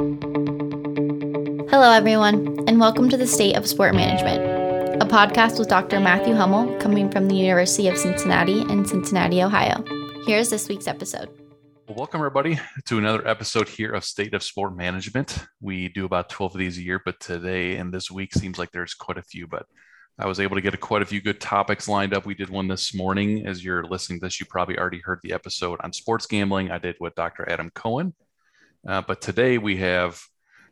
Hello, everyone, and welcome to the State of Sport Management, a podcast with Dr. Matthew Hummel coming from the University of Cincinnati in Cincinnati, Ohio. Here's this week's episode. Welcome, everybody, to another episode here of State of Sport Management. We do about 12 of these a year, but today and this week seems like there's quite a few. But I was able to get a, quite a few good topics lined up. We did one this morning. As you're listening to this, you probably already heard the episode on sports gambling. I did with Dr. Adam Cohen. Uh, but today we have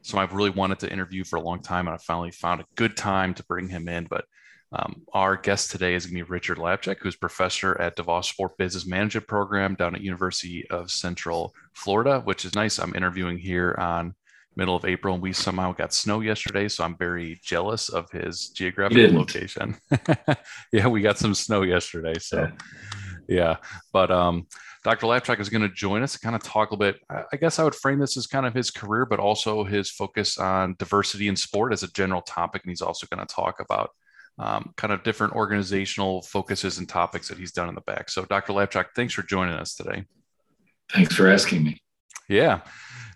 someone I've really wanted to interview for a long time, and I finally found a good time to bring him in. But um, our guest today is going to be Richard Lapchick, who's professor at DeVos Sport Business Management Program down at University of Central Florida, which is nice. I'm interviewing here on middle of April, and we somehow got snow yesterday, so I'm very jealous of his geographical location. yeah, we got some snow yesterday, so yeah. But um, Dr. Lapchick is going to join us to kind of talk a bit. I guess I would frame this as kind of his career, but also his focus on diversity in sport as a general topic, and he's also going to talk about um, kind of different organizational focuses and topics that he's done in the back. So, Dr. Lapchick, thanks for joining us today. Thanks for asking me. Yeah.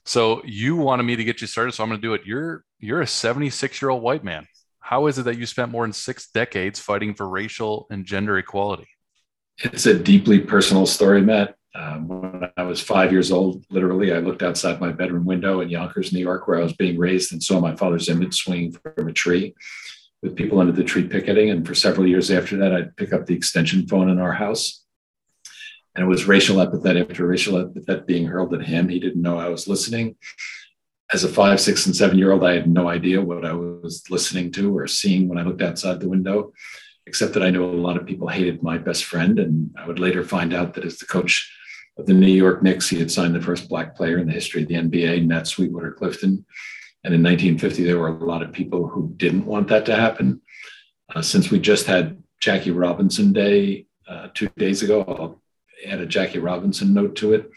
So you wanted me to get you started, so I'm going to do it. You're you're a 76 year old white man. How is it that you spent more than six decades fighting for racial and gender equality? It's a deeply personal story, Matt. Um, when I was five years old, literally, I looked outside my bedroom window in Yonkers, New York, where I was being raised, and saw my father's image swinging from a tree with people under the tree picketing. And for several years after that, I'd pick up the extension phone in our house. And it was racial epithet after racial epithet being hurled at him. He didn't know I was listening. As a five, six, and seven year old, I had no idea what I was listening to or seeing when I looked outside the window, except that I knew a lot of people hated my best friend. And I would later find out that as the coach the New York Knicks, he had signed the first black player in the history of the NBA, Nat Sweetwater Clifton. And in 1950, there were a lot of people who didn't want that to happen. Uh, since we just had Jackie Robinson Day uh, two days ago, I'll add a Jackie Robinson note to it.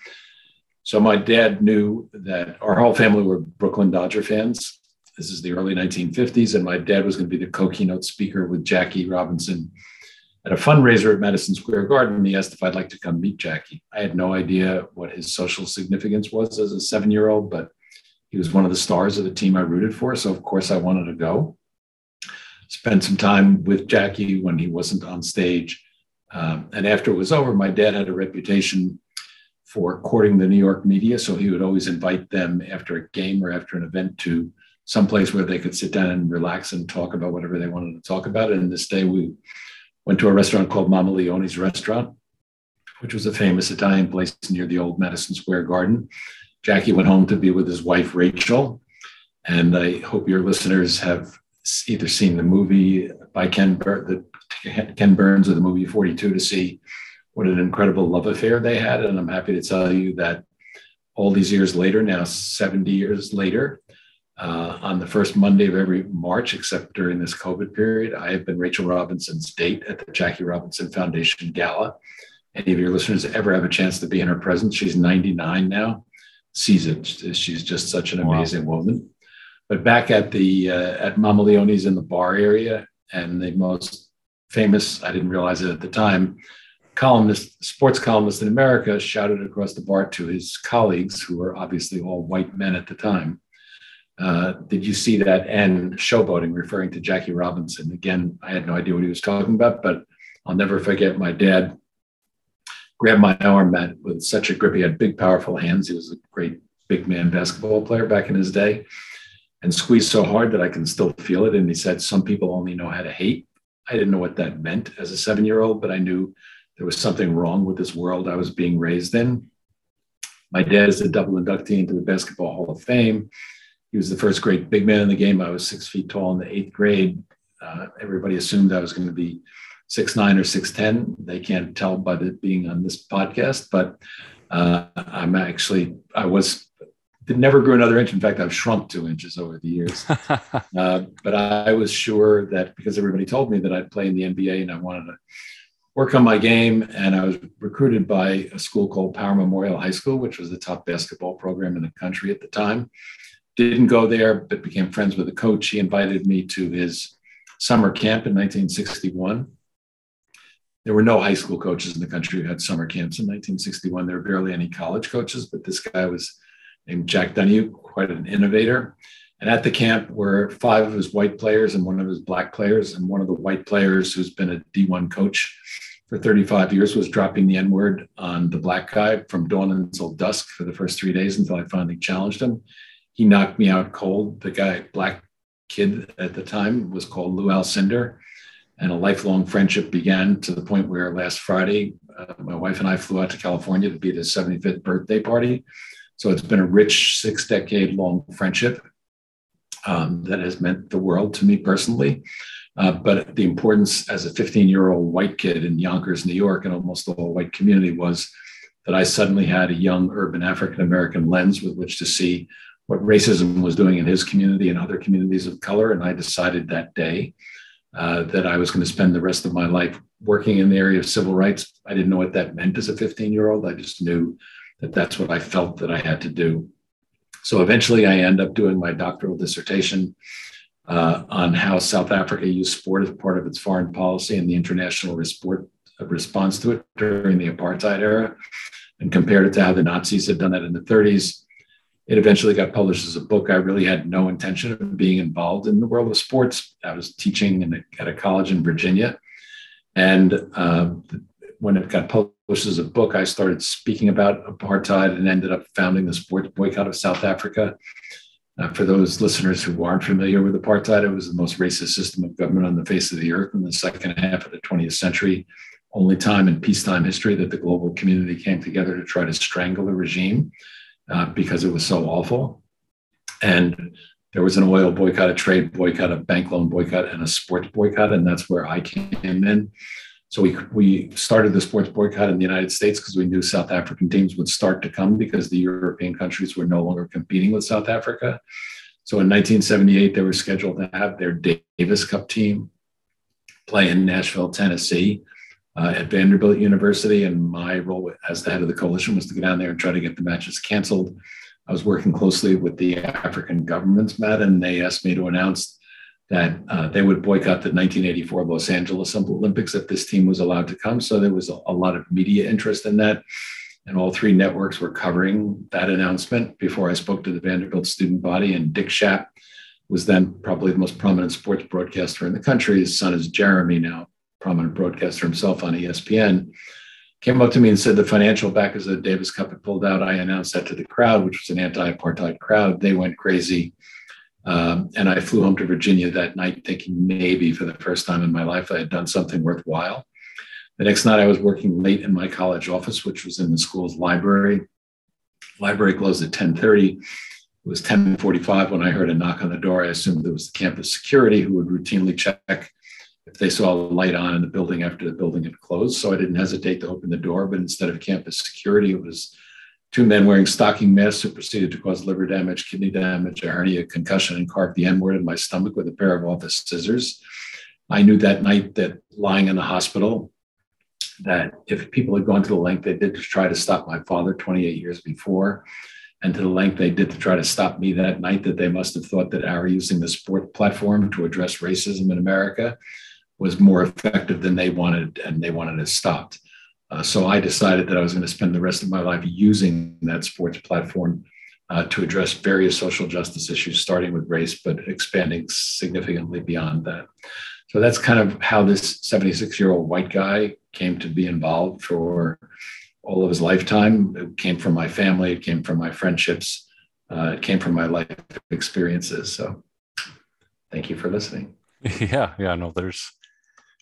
So my dad knew that our whole family were Brooklyn Dodger fans. This is the early 1950s, and my dad was going to be the co-keynote speaker with Jackie Robinson at a fundraiser at Madison Square Garden. He asked if I'd like to come meet Jackie. I had no idea what his social significance was as a seven-year-old, but he was one of the stars of the team I rooted for. So, of course, I wanted to go. Spent some time with Jackie when he wasn't on stage. Um, and after it was over, my dad had a reputation for courting the New York media. So he would always invite them after a game or after an event to some place where they could sit down and relax and talk about whatever they wanted to talk about. And this day we went to a restaurant called Mama Leone's Restaurant, which was a famous Italian place near the old Madison Square Garden. Jackie went home to be with his wife, Rachel. And I hope your listeners have either seen the movie by Ken, Bur- the, Ken Burns or the movie 42 to see what an incredible love affair they had. And I'm happy to tell you that all these years later, now 70 years later, uh, on the first Monday of every March, except during this COVID period, I have been Rachel Robinson's date at the Jackie Robinson Foundation Gala. Any of your listeners ever have a chance to be in her presence? She's 99 now sees it. She's just such an amazing wow. woman. But back at the uh, at Mama Leone's in the bar area, and the most famous, I didn't realize it at the time, columnist, sports columnist in America shouted across the bar to his colleagues, who were obviously all white men at the time. Uh, did you see that N showboating referring to Jackie Robinson? Again, I had no idea what he was talking about, but I'll never forget my dad grabbed my arm Matt, with such a grip. He had big, powerful hands. He was a great big man basketball player back in his day and squeezed so hard that I can still feel it. And he said, Some people only know how to hate. I didn't know what that meant as a seven year old, but I knew there was something wrong with this world I was being raised in. My dad is a double inductee into the Basketball Hall of Fame. He was the first great big man in the game. I was six feet tall in the eighth grade. Uh, everybody assumed I was going to be six nine or six ten. They can't tell by the being on this podcast, but uh, I'm actually I was never grew another inch. In fact, I've shrunk two inches over the years. uh, but I was sure that because everybody told me that I'd play in the NBA and I wanted to work on my game, and I was recruited by a school called Power Memorial High School, which was the top basketball program in the country at the time. Didn't go there, but became friends with the coach. He invited me to his summer camp in 1961 there were no high school coaches in the country who had summer camps in 1961. There were barely any college coaches, but this guy was named Jack Donohue, quite an innovator. And at the camp were five of his white players and one of his black players. And one of the white players, who's been a D1 coach for 35 years, was dropping the N word on the black guy from dawn until dusk for the first three days until I finally challenged him. He knocked me out cold. The guy, black kid at the time, was called Lew Alcindor. And a lifelong friendship began to the point where last Friday, uh, my wife and I flew out to California to be at his 75th birthday party. So it's been a rich six decade long friendship um, that has meant the world to me personally. Uh, but the importance as a 15 year old white kid in Yonkers, New York, and almost the whole white community was that I suddenly had a young urban African American lens with which to see what racism was doing in his community and other communities of color. And I decided that day uh, that I was going to spend the rest of my life working in the area of civil rights. I didn't know what that meant as a 15 year old. I just knew that that's what I felt that I had to do. So eventually, I end up doing my doctoral dissertation uh, on how South Africa used sport as part of its foreign policy and the international sport uh, response to it during the apartheid era, and compared it to how the Nazis had done that in the 30s. It eventually got published as a book. I really had no intention of being involved in the world of sports. I was teaching a, at a college in Virginia, and uh, when it got published as a book, I started speaking about apartheid and ended up founding the sports boycott of South Africa. Uh, for those listeners who aren't familiar with apartheid, it was the most racist system of government on the face of the earth in the second half of the 20th century. Only time in peacetime history that the global community came together to try to strangle the regime uh, because it was so awful. And there was an oil boycott, a trade boycott, a bank loan boycott, and a sports boycott. And that's where I came in. So we, we started the sports boycott in the United States because we knew South African teams would start to come because the European countries were no longer competing with South Africa. So in 1978, they were scheduled to have their Davis Cup team play in Nashville, Tennessee. Uh, at Vanderbilt University, and my role as the head of the coalition was to go down there and try to get the matches canceled. I was working closely with the African governments, Matt, and they asked me to announce that uh, they would boycott the 1984 Los Angeles Olympics if this team was allowed to come. So there was a, a, lot of media interest in that. And all three networks were covering that announcement before I spoke to the Vanderbilt student body. And Dick Schaap was then probably the most prominent sports broadcaster in the country. His son is Jeremy, now prominent broadcaster himself on ESPN. Came up to me and said the financial backers of the Davis Cup had pulled out. I announced that to the crowd, which was an anti apartheid crowd. They went crazy um, and I flew home to Virginia that night thinking maybe for the first time in my life I had done something worthwhile. The next night I was working late in my college office, which was in the school's library. Library closed at 10:30. It was 10:45 when I heard a knock on the door. I assumed it was the campus security who would routinely check if they saw a light on in the building after the building had closed. So I didn't hesitate to open the door, but instead of campus security, it was Two men wearing stocking masks who proceeded to cause liver damage, kidney damage, a hernia, concussion, and carved the N word in my stomach with a pair of office scissors. I knew that night that lying in the hospital, that if people had gone to the length they did to try to stop my father 28 years before, and to the length they did to try to stop me that night, that they must have thought that our using the sport platform to address racism in America was more effective than they wanted, and they wanted it stopped. Uh, so I decided that I was going to spend the rest of my life using that sports platform uh, to address various social justice issues, starting with race, but expanding significantly beyond that. So that's kind of how this 76 year old white guy came to be involved for all of his lifetime. It came from my family, it came from my friendships, uh, it came from my life experiences. So thank you for listening. Yeah, yeah, no, there's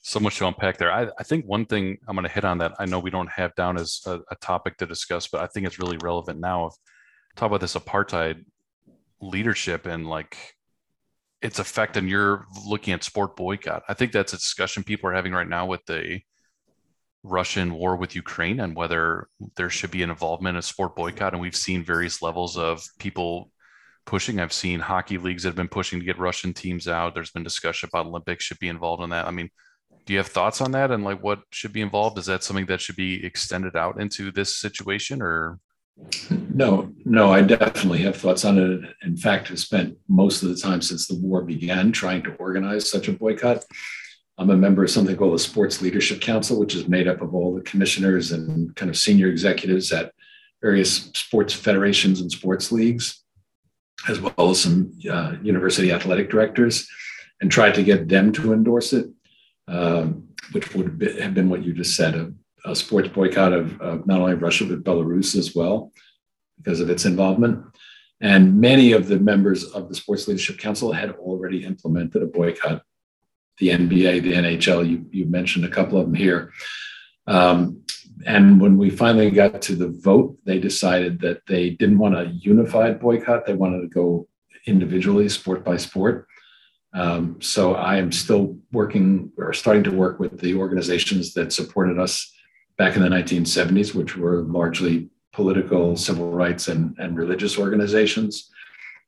so much to unpack there. I, I think one thing I'm going to hit on that I know we don't have down as a, a topic to discuss, but I think it's really relevant now. If, talk about this apartheid leadership and like its effect and you're looking at sport boycott. I think that's a discussion people are having right now with the Russian war with Ukraine and whether there should be an involvement in sport boycott. And we've seen various levels of people pushing. I've seen hockey leagues that have been pushing to get Russian teams out. There's been discussion about Olympics should be involved in that. I mean, do you have thoughts on that and like what should be involved? Is that something that should be extended out into this situation or? No no i definitely have thoughts on it. In fact i've spent most of the time since the war began trying to organize such a boycott. I'm a member of something called the sports leadership council which is made up of all the commissioners and kind of senior executives at various sports federations and sports leagues, as well as some uh, university athletic directors, and tried to get them to endorse it, um, which would have been what you just said a, a sports boycott of, of not only Russia, but Belarus as well, because of its involvement. And many of the members of the Sports Leadership Council had already implemented a boycott. The NBA, the NHL, you, you mentioned a couple of them here. Um, and when we finally got to the vote, they decided that they didn't want a unified boycott. They wanted to go individually, sport by sport. Um, so I am still working or starting to work with the organizations that supported us back in the 1970s, which were largely political, civil rights, and, and religious organizations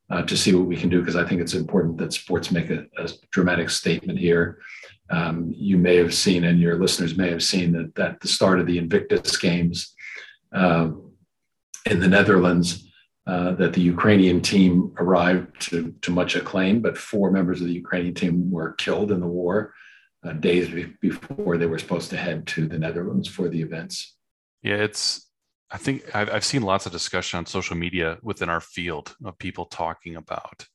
uh, to see what we can do, because I think it's important that sports make a, a dramatic statement here. Um, you may have seen, and your listeners may have seen, that at the start of the Invictus Games uh, in the Netherlands, uh, that the Ukrainian team arrived to, to much acclaim, but four members of the Ukrainian team were killed in the war uh, days before they were supposed to head to the Netherlands for the events. Yeah, it's. I think I've, I've seen lots of discussion on social media within our field of people talking about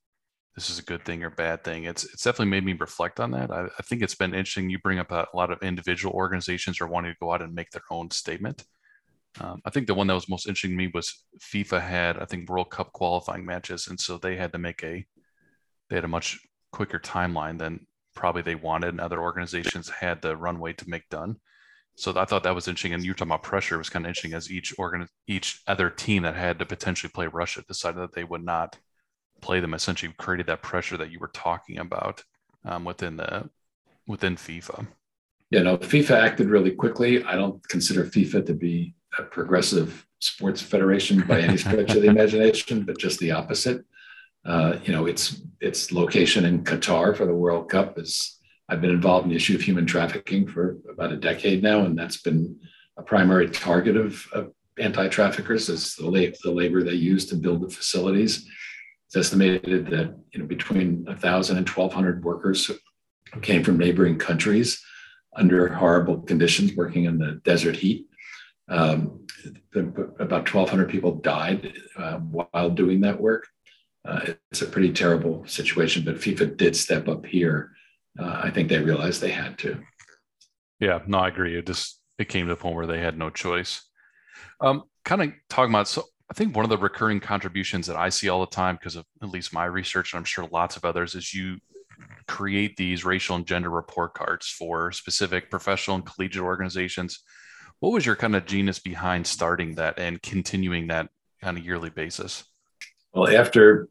this is a good thing or bad thing. It's it's definitely made me reflect on that. I, I think it's been interesting. You bring up a, a, lot of individual organizations are wanting to go out and make their own statement. Um, I think the one that was most interesting to me was FIFA had I think World Cup qualifying matches, and so they had to make a they had a much quicker timeline than probably they wanted, and other organizations had the runway to make done. So I thought that was interesting. And you were talking about pressure. Was kind of interesting as each organ, each other team that had to potentially play Russia decided that they would not play them. Essentially, created that pressure that you were talking about um, within the within FIFA. Yeah, no, FIFA acted really quickly. I don't consider FIFA to be a progressive sports federation by any stretch of the imagination, but just the opposite. Uh, you know, its its location in Qatar for the World Cup is. I've been involved in the issue of human trafficking for about a decade now, and that's been a primary target of, of anti-traffickers is the, la- the labor they use to build the facilities. It's estimated that you know between 1,000 and 1,200 workers came from neighboring countries under horrible conditions, working in the desert heat. Um, about 1,200 people died uh, while doing that work. Uh, it's a pretty terrible situation, but FIFA did step up here. Uh, I think they realized they had to. Yeah, no, I agree. It just it came to the point where they had no choice. Um, kind of talking about so I think one of the recurring contributions that I see all the time, because of at least my research, and I'm sure lots of others, is you create these racial and gender report cards for specific professional and collegiate organizations. What was your kind of genius behind starting that and continuing that on a yearly basis? Well, after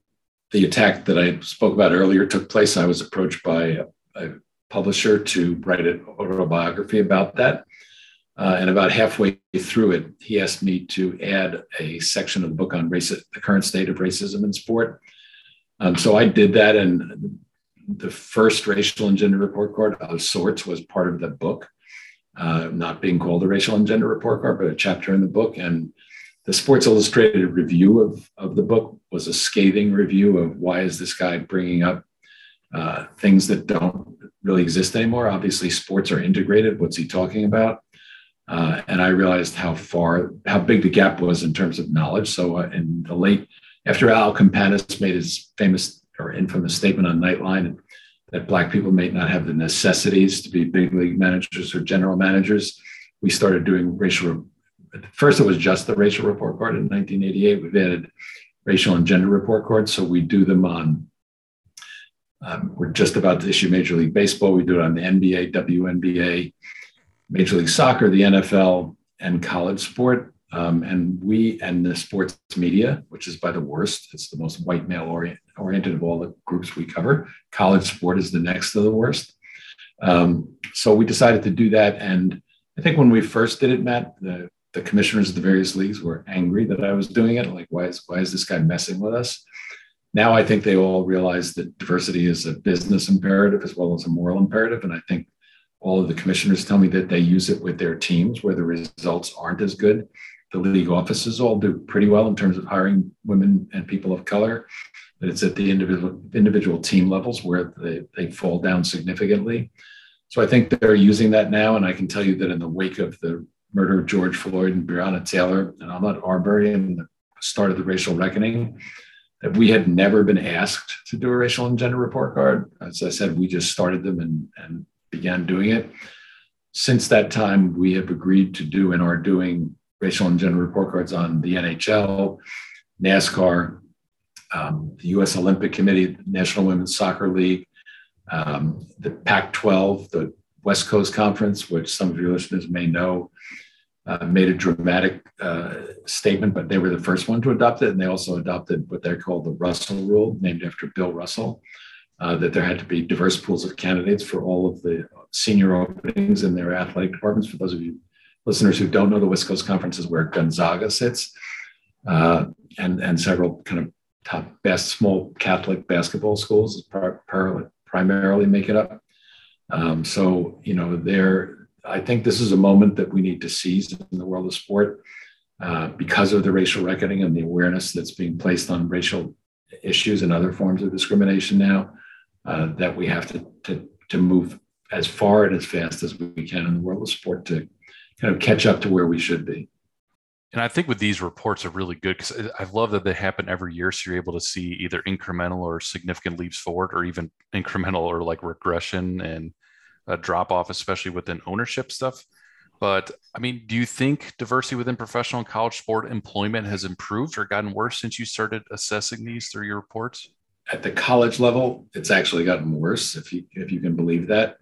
the attack that I spoke about earlier took place, I was approached by a, a publisher to write an autobiography about that. Uh, and about halfway through it, he asked me to add a section of the book on race, the current state of racism in sport. Um, so I did that, and the first racial and gender report card of sorts was part of the book, uh, not being called a racial and gender report card, but a chapter in the book. And the Sports Illustrated review of, of the book was a scathing review of why is this guy bringing up uh, things that don't really exist anymore. Obviously, sports are integrated. What's he talking about? Uh, and I realized how far, how big the gap was in terms of knowledge. So uh, in the late, after Al Campanis made his famous or infamous statement on Nightline that Black people may not have the necessities to be big league managers or general managers, we started doing racial. First, it was just the racial report card in 1988. We've added racial and gender report cards. So we do them on, um, we're just about to issue Major League Baseball. We do it on the NBA, WNBA, Major League Soccer, the NFL, and college sport. Um, and we and the sports media, which is by the worst, it's the most white male orient, oriented of all the groups we cover. College sport is the next to the worst. Um, so we decided to do that. And I think when we first did it, Matt, the, the commissioners of the various leagues were angry that I was doing it. Like, why is, why is this guy messing with us? Now I think they all realize that diversity is a business imperative as well as a moral imperative. And I think all of the commissioners tell me that they use it with their teams where the results aren't as good. The league offices all do pretty well in terms of hiring women and people of color. It's at the individual individual team levels where they, they fall down significantly. So I think they're using that now. And I can tell you that in the wake of the murder of George Floyd and Breonna Taylor and Ahmaud Arbery and the start of the racial reckoning, that we had never been asked to do a racial and gender report card. As I said, we just started them and, and began doing it. Since that time, we have agreed to do and are doing racial and gender report cards on the NHL, NASCAR, um, the U.S. Olympic Committee, National Women's Soccer League, um, the Pac 12, the West Coast Conference, which some of your listeners may know, uh, made a dramatic uh, statement, but they were the first one to adopt it. And they also adopted what they're called the Russell Rule, named after Bill Russell, uh, that there had to be diverse pools of candidates for all of the senior openings in their athletic departments. For those of you listeners who don't know, the West Coast Conference is where Gonzaga sits, uh, and, and several kind of top best small Catholic basketball schools primarily make it up. Um, so, you know, there, I think this is a moment that we need to seize in the world of sport uh, because of the racial reckoning and the awareness that's being placed on racial issues and other forms of discrimination now, uh, that we have to, to, to move as far and as fast as we can in the world of sport to kind of catch up to where we should be. And I think with these reports are really good because I love that they happen every year. So you're able to see either incremental or significant leaps forward, or even incremental or like regression and a drop off, especially within ownership stuff. But I mean, do you think diversity within professional and college sport employment has improved or gotten worse since you started assessing these through your reports? At the college level, it's actually gotten worse, if you if you can believe that.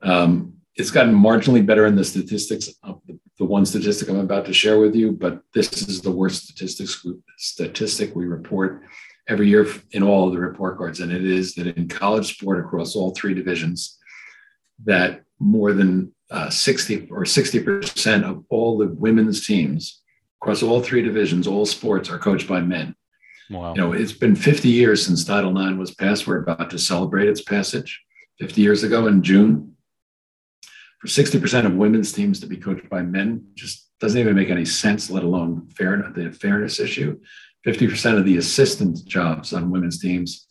Um, it's gotten marginally better in the statistics of the, the, one statistic I'm about to share with you, but this is the worst statistics statistic we report every year in all of the report cards, and it is that in college sport across all three divisions, that more than uh, 60 or 60 percent of all the women's teams across all three divisions, all sports, are coached by men. Wow. You know, it's been 50 years since Title IX was passed. We're about to celebrate its passage. 50 years ago in June, for 60% of women's teams to be coached by men just doesn't even make any sense, let alone fair, the fairness issue. 50% of the assistant jobs on women's teams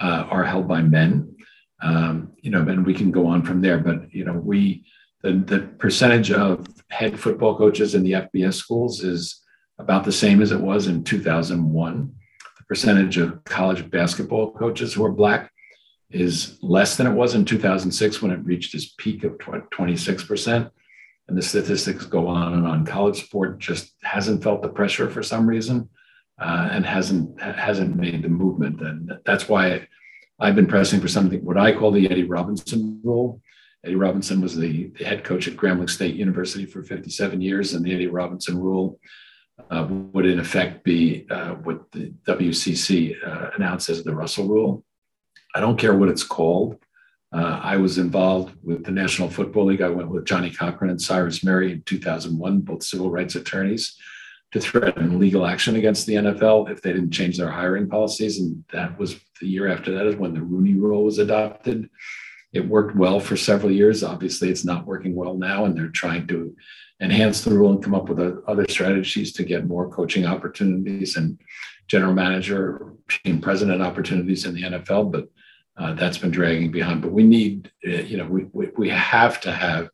uh, are held by men. Um, you know, and we can go on from there, but you know, we the, the percentage of head football coaches in the FBS schools is about the same as it was in 2001. The percentage of college basketball coaches who are black is less than it was in 2006 when it reached its peak of 26%. And the statistics go on and on. College sport just hasn't felt the pressure for some reason uh, and hasn't hasn't made the movement. And that's why I've been pressing for something what I call the Eddie Robinson rule. Eddie Robinson was the, the head coach at Grambling State University for 57 years, and the Eddie Robinson rule uh, would in effect be uh, what the WCC uh, announced as the Russell Rule. I don't care what it's called. Uh, I was involved with the National Football League. I went with Johnnie Cochran and Cyrus Mehri in 2001, both civil rights attorneys, to threaten legal action against the NFL if they didn't change their hiring policies. And that was the year after that is when the Rooney Rule was adopted. It worked well for several years. Obviously, it's not working well now, and they're trying to enhance the rule and come up with other strategies to get more coaching opportunities and general manager, team president opportunities in the NFL. But uh, that's been dragging behind. But we need, uh, you know, we, we, we have to have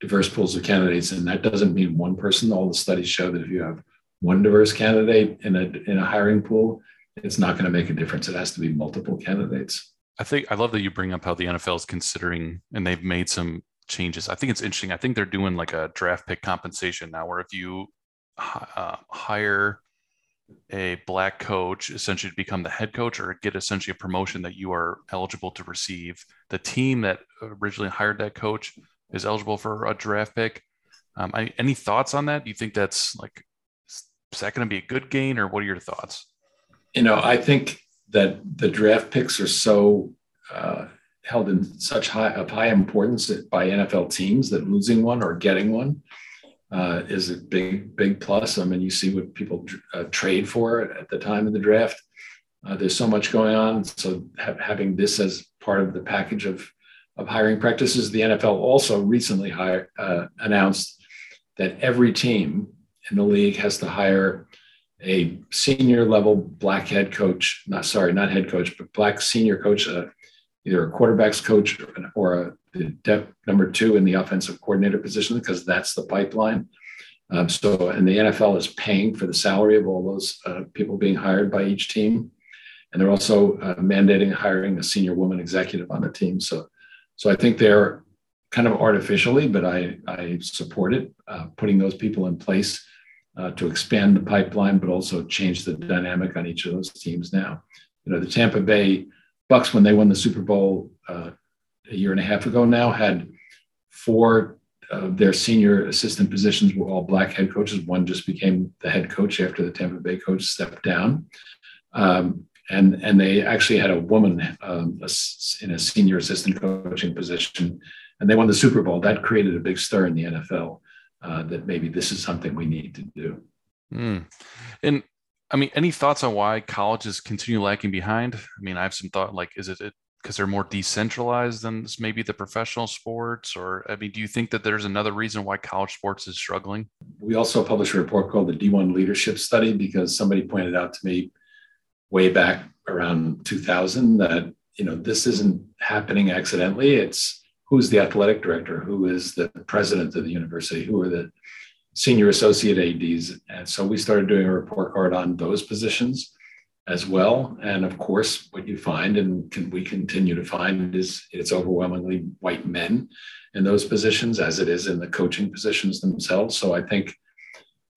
diverse pools of candidates, and that doesn't mean one person. All the studies show that if you have one diverse candidate in a in a hiring pool, it's not going to make a difference. It has to be multiple candidates. I think I love that you bring up how the NFL is considering, and they've made some changes. I think it's interesting. I think they're doing like a draft pick compensation now, where if you uh, hire a black coach essentially to become the head coach or get essentially a promotion that you are eligible to receive. The team that originally hired that coach is eligible for a draft pick. Um, I, any thoughts on that? Do you think that's like, is that going to be a good gain or what are your thoughts? You know, I think that the draft picks are so uh, held in such high of high importance by NFL teams that losing one or getting one uh, is a big, big plus. I mean, you see what people uh, trade for at the time of the draft. Uh, there's so much going on. So ha- having this as part of the package of, of hiring practices, the NFL also recently hired, uh, announced that every team in the league has to hire a senior level black head coach, not sorry, not head coach, but black senior coach, uh, either a quarterbacks coach or a the depth number two in the offensive coordinator position because that's the pipeline. Um, so, and the NFL is paying for the salary of all those uh, people being hired by each team, and they're also uh, mandating hiring a senior woman executive on the team. So, so I think they're kind of artificially, but I I support it, uh, putting those people in place uh, to expand the pipeline, but also change the dynamic on each of those teams. Now, you know, the Tampa Bay Bucks when they won the Super Bowl uh, a year and a half ago now had four of their senior assistant positions were all black head coaches. One just became the head coach after the Tampa Bay coach stepped down. Um, and, and they actually had a woman um, in a senior assistant coaching position, and they won the Super Bowl. That created a big stir in the NFL uh, that maybe this is something we need to do. Mm. And I mean, any thoughts on why colleges continue lagging behind? I mean, I have some thought like, is it, because they're more decentralized than maybe the professional sports? Or, I mean, do you think that there's another reason why college sports is struggling? We also published a report called the D1 Leadership Study because somebody pointed out to me way back around 2000 that, you know, this isn't happening accidentally. It's who's the athletic director, who is the president of the university, who are the senior associate ADs. And so we started doing a report card on those positions as well. And of course, what you find, and can, we continue to find, is it's overwhelmingly white men in those positions, as it is in the coaching positions themselves. So I think,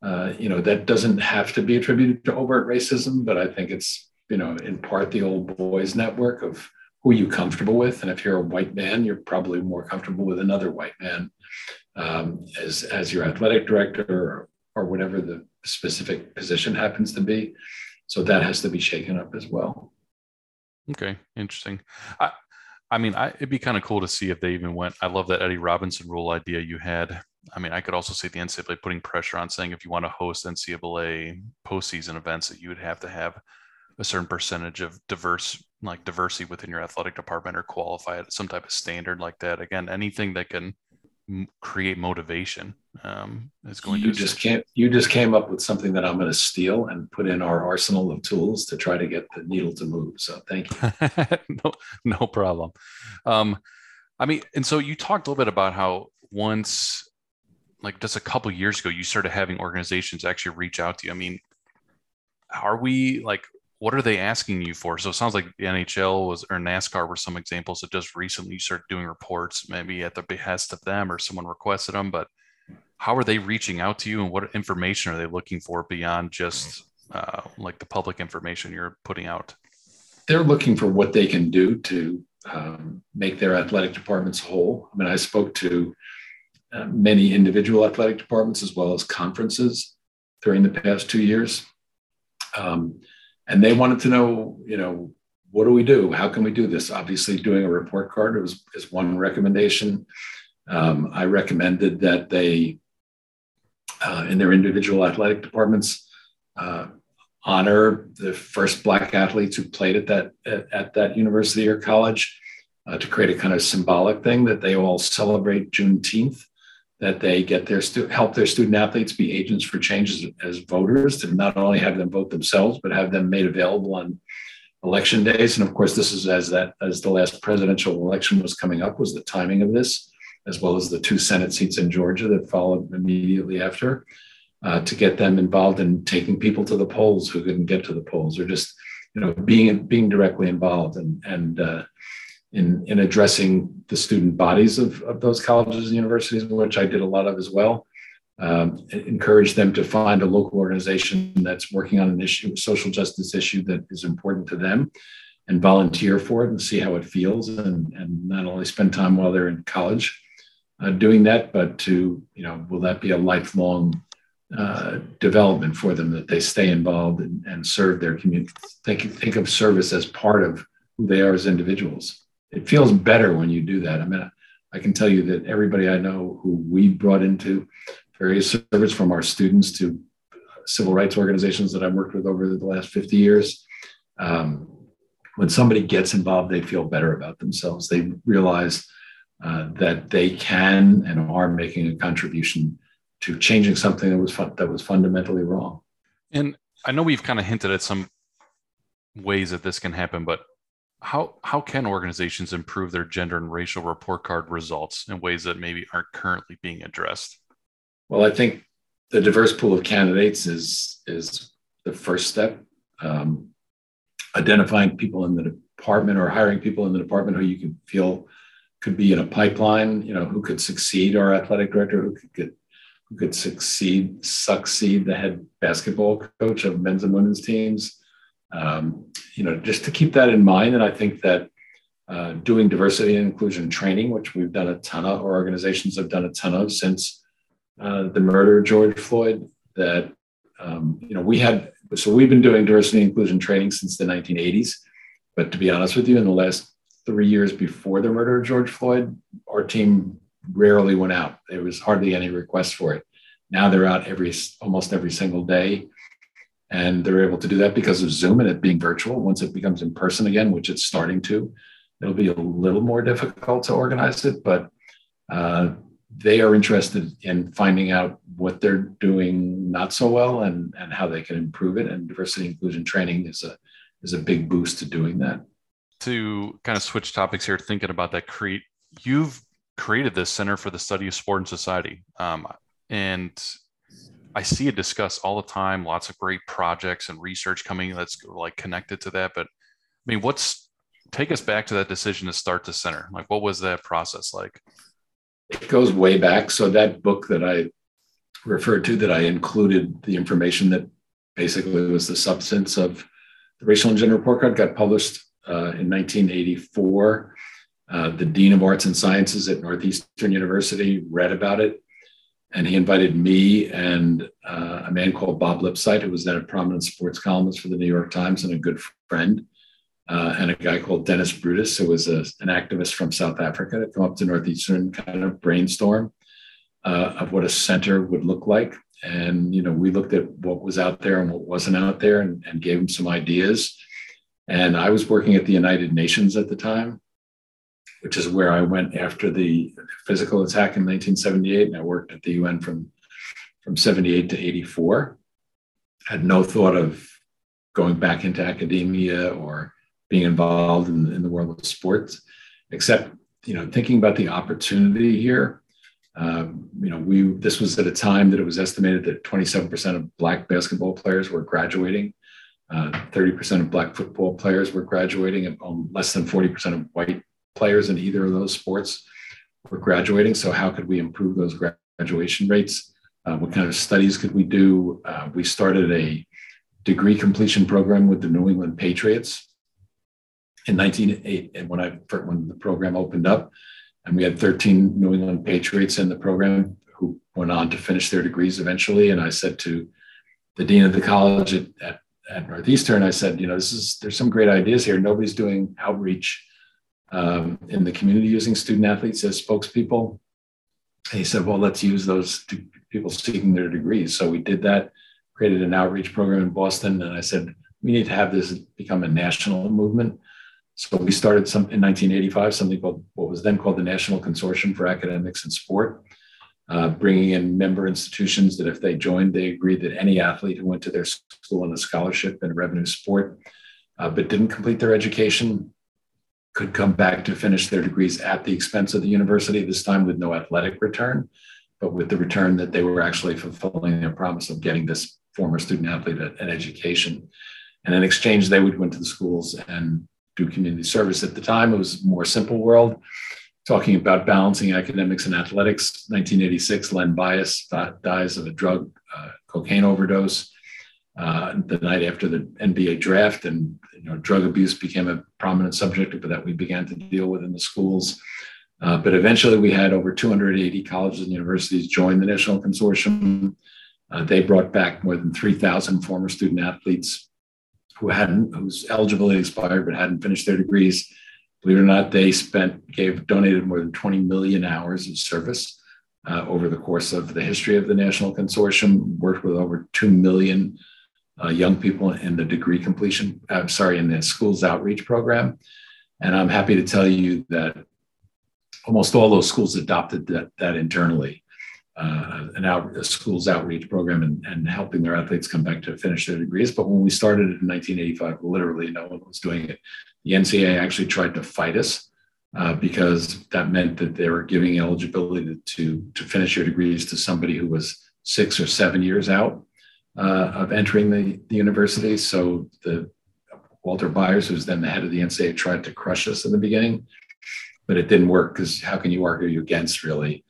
uh, you know, that doesn't have to be attributed to overt racism, but I think it's, you know, in part the old boys network of who are you comfortable with, and if you're a white man, you're probably more comfortable with another white man um, as as your athletic director or, or whatever the specific position happens to be. So that has to be shaken up as well. Okay, interesting. I, I mean, I, it'd be kind of cool to see if they even went. I love that Eddie Robinson rule idea you had. I mean, I could also see the NCAA putting pressure on saying if you want to host NCAA postseason events, that you would have to have a certain percentage of diverse, like diversity within your athletic department, or qualify at some type of standard like that. Again, anything that can create motivation um, is going you to just can't you. just came up with something that i'm going to steal and put in our arsenal of tools to try to get the needle to move so thank you. No, no problem. Um, i mean and so you talked a little bit about how once like just a couple years ago you started having organizations actually reach out to you. I mean are we like what are they asking you for? So it sounds like the NHL was or NASCAR were some examples that just recently started doing reports, maybe at the behest of them or someone requested them. But how are they reaching out to you, and what information are they looking for beyond just uh, like the public information you're putting out? They're looking for what they can do to um, make their athletic departments whole. I mean, I spoke to uh, many individual athletic departments as well as conferences during the past two years. Um, and they wanted to know, you know, what do we do? How can we do this? Obviously, doing a report card was is one recommendation. Um, I recommended that they, uh, in their individual athletic departments, uh, honor the first Black athletes who played at that at, at that university or college, uh, to create a kind of symbolic thing that they all celebrate Juneteenth that they get their stu- help their student athletes be agents for changes as voters to not only have them vote themselves but have them made available on election days. And of course this is as that as the last presidential election was coming up was the timing of this as well as the two senate seats in georgia that followed immediately after uh, to get them involved in taking people to the polls who couldn't get to the polls or just you know being being directly involved and and uh, in, in addressing the student bodies of, of those colleges and universities, which I did a lot of as well. Um, encourage them to find a local organization that's working on an issue, a social justice issue that is important to them, and volunteer for it and see how it feels, and, and not only spend time while they're in college uh, doing that, but to, you know, will that be a lifelong uh, development for them that they stay involved and, and serve their community? Think, think of service as part of who they are as individuals it feels better when you do that. I mean, I can tell you that everybody I know who we brought into various service from our students to civil rights organizations that I've worked with over the last 50 years, um, when somebody gets involved, they feel better about themselves. They realize uh, that they can and are making a contribution to changing something that was that was fundamentally wrong. And I know we've kind of hinted at some ways that this can happen, but how how can organizations improve their gender and racial report card results in ways that maybe aren't currently being addressed? Well, I think the diverse pool of candidates is is the first step. Um, identifying people in the department or hiring people in the department who you can feel could be in a pipeline. You know, who could succeed our athletic director, who could get, who could succeed succeed the head basketball coach of men's and women's teams um, you know, just to keep that in mind. And I think that uh, doing diversity and inclusion training, which we've done a ton of, or organizations have done a ton of since uh, the murder of George Floyd, that, um, you know, we had, so we've been doing diversity and inclusion training since the 1980s. But to be honest with you, in the last three years before the murder of George Floyd, our team rarely went out. There was hardly any requests for it. Now they're out every almost every single day. And they're able to do that because of Zoom and it being virtual. Once it becomes in person again, which it's starting to, it'll be a little more difficult to organize it. But uh, they are interested in finding out what they're doing not so well and, and how they can improve it. And diversity inclusion training is a is a big boost to doing that. To kind of switch topics here, thinking about that, create you've created this Center for the Study of Sport and Society, um, and I see it discussed all the time. Lots of great projects and research coming that's like connected to that. But I mean, what's take us back to that decision to start the center? Like, what was that process like? It goes way back. So that book that I referred to, that I included the information that basically was the substance of the racial and gender report card, got published uh, in 1984. Uh, the dean of arts and sciences at Northeastern University read about it and he invited me and uh, a man called Bob Lipsyte, who was then a prominent sports columnist for the New York Times and a good friend, uh, and a guy called Dennis Brutus, who was a, an activist from South Africa, to come up to Northeastern kind of brainstorm uh, of what a center would look like. And you know, we looked at what was out there and what wasn't out there, and, and gave him some ideas. And I was working at the United Nations at the time, which is where I went after the physical attack in 1978. And I worked at the UN from, from 78 to 84. Had no thought of going back into academia or being involved in, in the world of sports, except, you know, thinking about the opportunity here. Um, you know, we this was at a time that it was estimated that 27% of black basketball players were graduating. Uh, 30% of black football players were graduating, and um, less than 40% of white players in either of those sports were graduating. So, how could we improve those graduation rates? Uh, what kind of studies could we do? Uh, we started a degree completion program with the New England Patriots in 1908, and when I when the program opened up, and we had 13 New England Patriots in the program who went on to finish their degrees eventually. And I said to the dean of the college at, at, at Northeastern, I said, you know, this is there's some great ideas here. Nobody's doing outreach um, in the community using student athletes as spokespeople. And he said, well, let's use those people seeking their degrees. So we did that, created an outreach program in Boston. And I said, we need to have this become a national movement. So we started some in 1985, something called what was then called the National Consortium for Academics and Sport, uh, bringing in member institutions that if they joined, they agreed that any athlete who went to their school on a scholarship in a revenue sport, uh, but didn't complete their education could come back to finish their degrees at the expense of the university, this time with no athletic return, but with the return that they were actually fulfilling their promise of getting this former student athlete an education. And in exchange, they would go into the schools and do community service. At the time, it was a more simple world, talking about balancing academics and athletics. 1986, Len Bias dies of a drug uh, cocaine overdose uh, the night after the NBA draft, and you know, drug abuse became a prominent subject that we began to deal with in the schools. Uh, but eventually, we had over 280 colleges and universities join the National Consortium. Uh, they brought back more than 3,000 former student athletes who hadn't, whose eligibility expired but hadn't finished their degrees. Believe it or not, they spent, gave, donated more than 20 million hours of service uh, over the course of the history of the National Consortium. Worked with over 2 million uh, young people in the degree completion, I'm sorry, in the schools outreach program. And I'm happy to tell you that almost all those schools adopted that, that internally. uh, an out, a school's outreach program and, and helping their athletes come back to finish their degrees. But when we started in 1985, literally no one was doing it. The NCAA actually tried to fight us uh, because that meant that they were giving eligibility to, to finish your degrees to somebody who was six or seven years out uh, of entering the, the university. So the Walter Byers, who's then the head of the NCAA, tried to crush us in the beginning, but it didn't work because how can you argue against really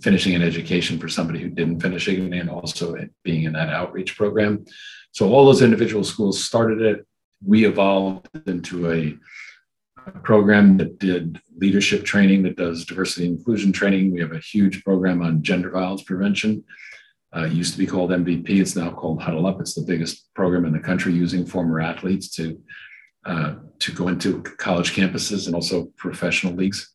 finishing an education for somebody who didn't finish it and also being in that outreach program? So all those individual schools started it. We evolved into a, a program that did leadership training, that does diversity inclusion training. We have a huge program on gender violence prevention. Uh, it used to be called MVP. It's now called Huddle Up. It's the biggest program in the country using former athletes to uh, to go into college campuses and also professional leagues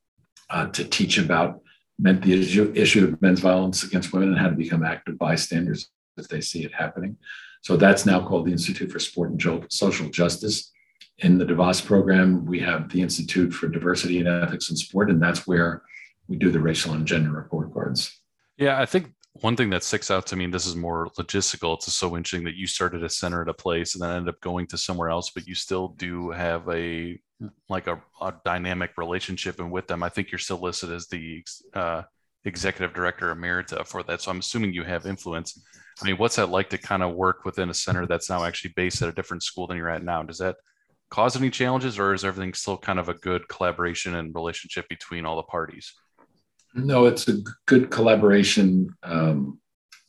uh, to teach about meant the issue, issue of men's violence against women and how to become active bystanders if they see it happening. So that's now called the Institute for Sport and Social Justice. In the DeVos program, we have the Institute for Diversity and Ethics in Sport, and that's where we do the racial and gender report cards. Yeah, I think one thing that sticks out to me, and this is more logistical, it's so interesting that you started a center at a place and then ended up going to somewhere else, but you still do have a like a, a dynamic relationship and with them. I think you're still listed as the uh, executive director emerita for that. So I'm assuming you have influence. I mean, what's that like to kind of work within a center that's now actually based at a different school than you're at now? Does that cause any challenges or is everything still kind of a good collaboration and relationship between all the parties? No, it's a good collaboration. Um,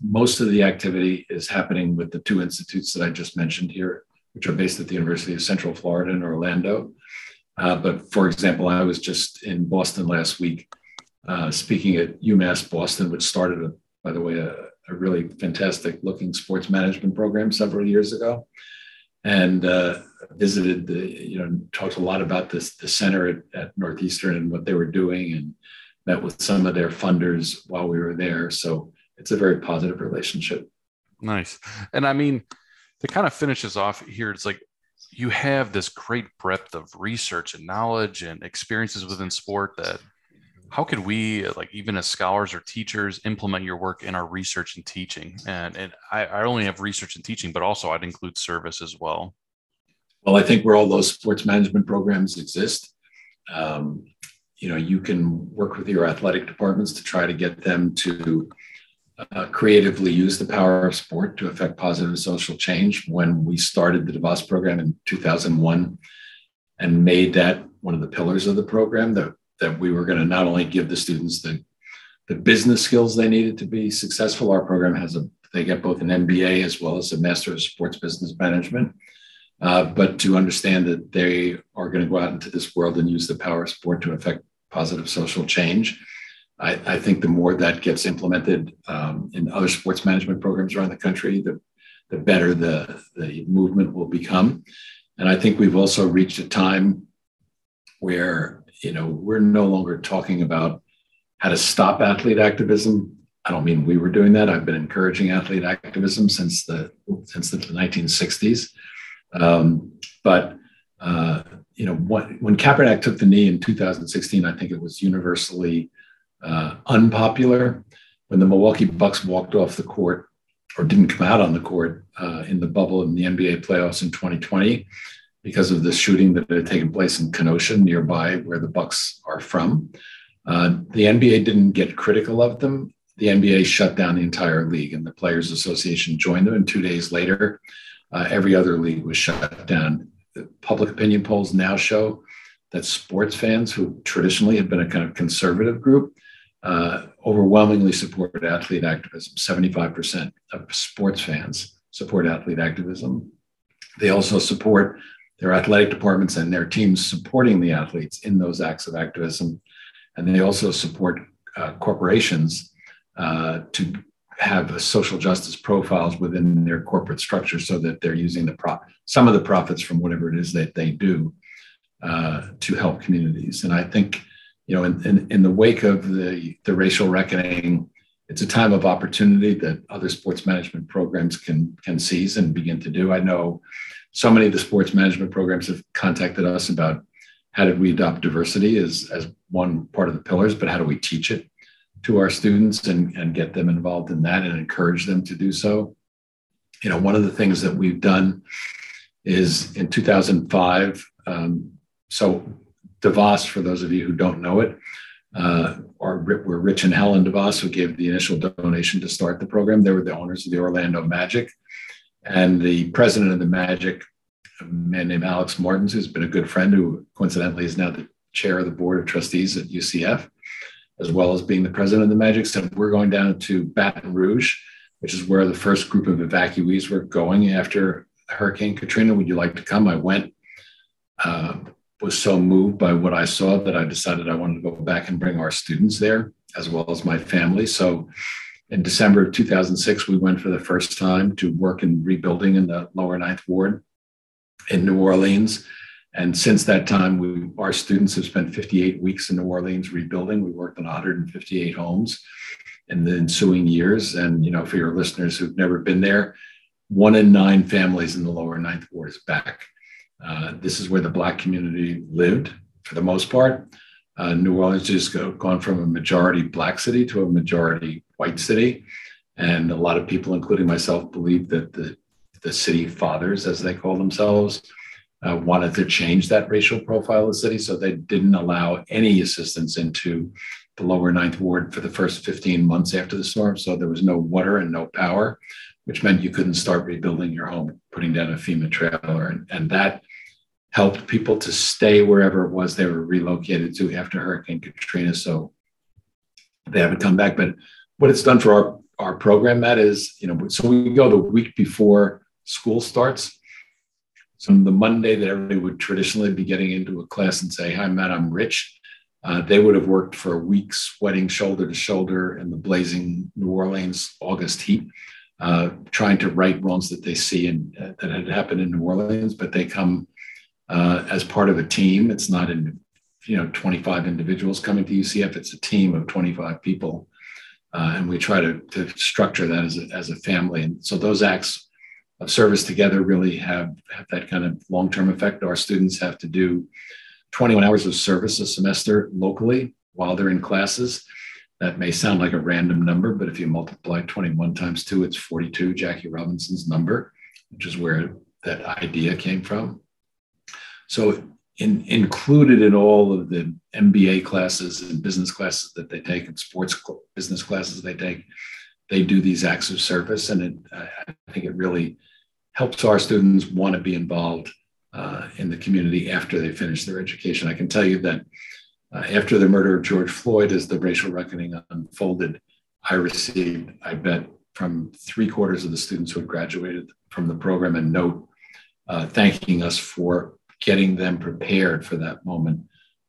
most of the activity is happening with the two institutes that I just mentioned here, which are based at the University of Central Florida in Orlando. Uh, but for example, I was just in Boston last week uh, speaking at UMass Boston, which started, a, by the way, a, a, really fantastic looking sports management program several years ago. And uh, visited the, you know, talked a lot about this, the center at, at Northeastern and what they were doing and met with some of their funders while we were there. So it's a very positive relationship. Nice. And I mean, to kind of finish this off here, it's like you have this great breadth of research and knowledge and experiences within sport that how could we like even as scholars or teachers implement your work in our research and teaching and, and I, I only have research and teaching but also i'd include service as well well i think where all those sports management programs exist um, you know you can work with your athletic departments to try to get them to uh, creatively use the power of sport to affect positive social change. When we started the DeVos program in 2001 and made that one of the pillars of the program, that, that we were going to not only give the students the, the business skills they needed to be successful, our program has a, they get both an MBA as well as a Master of Sports Business Management. Uh, but to understand that they are going to go out into this world and use the power of sport to affect positive social change. I, I think the more that gets implemented um, in other sports management programs around the country, the, the better the, the movement will become. And I think we've also reached a time where, you know, we're no longer talking about how to stop athlete activism. I don't mean we were doing that. I've been encouraging athlete activism since the since the 1960s. Um, but uh, you know, when, when Kaepernick took the knee in 2016, I think it was universally uh, unpopular. When the Milwaukee Bucks walked off the court or didn't come out on the court uh, in the bubble in the NBA playoffs in 2020 because of the shooting that had taken place in Kenosha, nearby where the Bucks are from. Uh, the NBA didn't get critical of them. The NBA shut down the entire league, and the Players Association joined them. And two days later, uh, every other league was shut down public opinion polls now show that sports fans, who traditionally have been a kind of conservative group, uh, overwhelmingly support athlete activism. 75% of sports fans support athlete activism. They also support their athletic departments and their teams supporting the athletes in those acts of activism. And they also support uh, corporations uh, to have social justice profiles within their corporate structure so that they're using the some of the profits from whatever it is that they do uh, to help communities. And I think, you know, in, in, in, the wake of the, the racial reckoning, it's a time of opportunity that other sports management programs can can seize and begin to do. I know so many of the sports management programs have contacted us about how did we adopt diversity as, as one part of the pillars, but how do we teach it? To our students and, and get them involved in that and encourage them to do so. You know, one of the things that we've done is in 2005. Um, so DeVos, for those of you who don't know it, uh, are, were Rich and Helen DeVos who gave the initial donation to start the program. They were the owners of the Orlando Magic. And the president of the Magic, a man named Alex Martins, who's been a good friend, who coincidentally is now the chair of the board of trustees at UCF, as well as being the president of the Magic, said, We're going down to Baton Rouge, which is where the first group of evacuees were going after Hurricane Katrina. Would you like to come? I went. Uh, was so moved by what I saw that I decided I wanted to go back and bring our students there as well as my family. So in December of 2006, we went for the first time to work in rebuilding in the lower ninth ward in New Orleans. And since that time, we, our students have spent 58 weeks in New Orleans rebuilding. We worked on 158 homes in the ensuing years. And, you know, for your listeners who've never been there, one in nine families in the lower ninth ward is back. Uh, this is where the Black community lived for the most part. Uh, New Orleans has gone from a majority Black city to a majority white city. And a lot of people, including myself, believe that the, the city fathers, as they call themselves, uh, wanted to change that racial profile of the city. So they didn't allow any assistance into the lower ninth ward for the first 15 months after the storm. So there was no water and no power, which meant you couldn't start rebuilding your home, putting down a FEMA trailer. And, and that helped people to stay wherever it was they were relocated to after Hurricane Katrina. So they haven't come back. But what it's done for our, our program, Matt, is, you know, so we go the week before school starts. So on the Monday that everybody would traditionally be getting into a class and say, Hi, Matt, I'm Rich. Uh, they would have worked for a week sweating shoulder to shoulder in the blazing New Orleans August heat, uh, trying to right wrongs that they see and uh, that had happened in New Orleans. But they come uh, as part of a team. It's not in you know 25 individuals coming to UCF. It's a team of 25 people, uh, and we try to, to structure that as a, as a family. And so those acts of service together really have, have that kind of long-term effect. Our students have to do 21 hours of service a semester locally while they're in classes. That may sound like a random number, but if you multiply 21 times two, it's 42, Jackie Robinson's number, which is where that idea came from. So in, included in all of the MBA classes and business classes that they take and sports business classes they take, they do these acts of service. And it, I think it really helps our students want to be involved uh, in the community after they finish their education. I can tell you that uh, after the murder of George Floyd, as the racial reckoning unfolded, I received, I bet, from three quarters of the students who had graduated from the program a note uh, thanking us for getting them prepared for that moment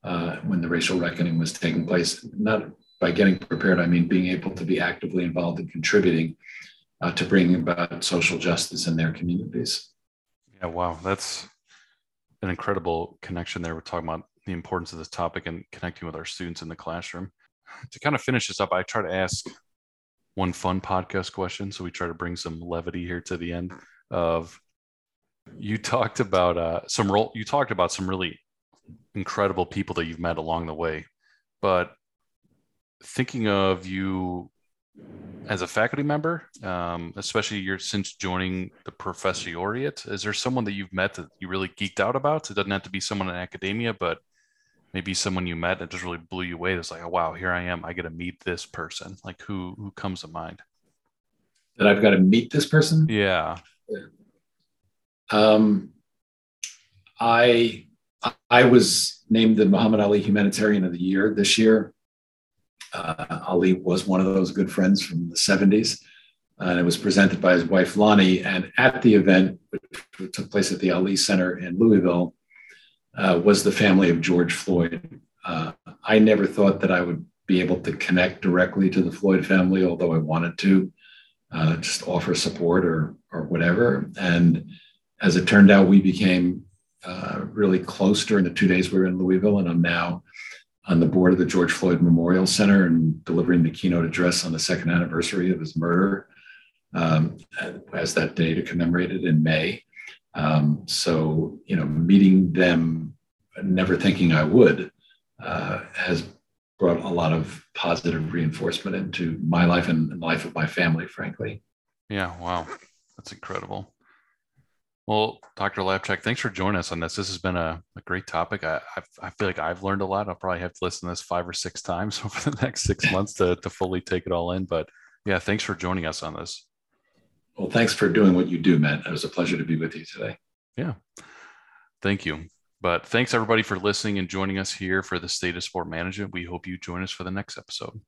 uh, when the racial reckoning was taking place. Not by getting prepared, I mean being able to be actively involved in contributing uh, to bring about social justice in their communities. Yeah, wow, that's an incredible connection there. We're talking about the importance of this topic and connecting with our students in the classroom. To kind of finish this up, I try to ask one fun podcast question. So we try to bring some levity here to the end of you talked about uh, some role. You talked about some really incredible people that you've met along the way, but thinking of you as a faculty member, um, especially you're since joining the professoriate, is there someone that you've met that you really geeked out about? It doesn't have to be someone in academia, but maybe someone you met that just really blew you away. It's like, oh, wow, here I am. I get to meet this person. Like who who comes to mind? That I've got to meet this person. Yeah. Um, I I was named the Muhammad Ali Humanitarian of the Year this year. Uh, Ali was one of those good friends from the 70s, and it was presented by his wife Lonnie. And at the event, which took place at the Ali Center in Louisville, uh, was the family of George Floyd. Uh, I never thought that I would be able to connect directly to the Floyd family, although I wanted to, uh, just offer support or or whatever. And as it turned out, we became uh, really close during the two days we were in Louisville, and I'm now on the board of the George Floyd Memorial Center and delivering the keynote address on the second anniversary of his murder um, as that day to commemorate it in May. Um, so, you know, meeting them, never thinking I would, uh, has brought a lot of positive reinforcement into my life and the life of my family, frankly. Yeah, wow. That's incredible. Well, Dr. Lapchick, thanks for joining us on this. This has been a, a great topic. I, I, I, feel like I've learned a lot. I'll probably have to listen to this five or six times over the next six months to, to fully take it all in. But yeah, thanks for joining us on this. Well, thanks for doing what you do, Matt. It was a pleasure to be with you today. Yeah. Thank you. But thanks everybody for listening and joining us here for the State of Sport Management. We hope you join us for the next episode.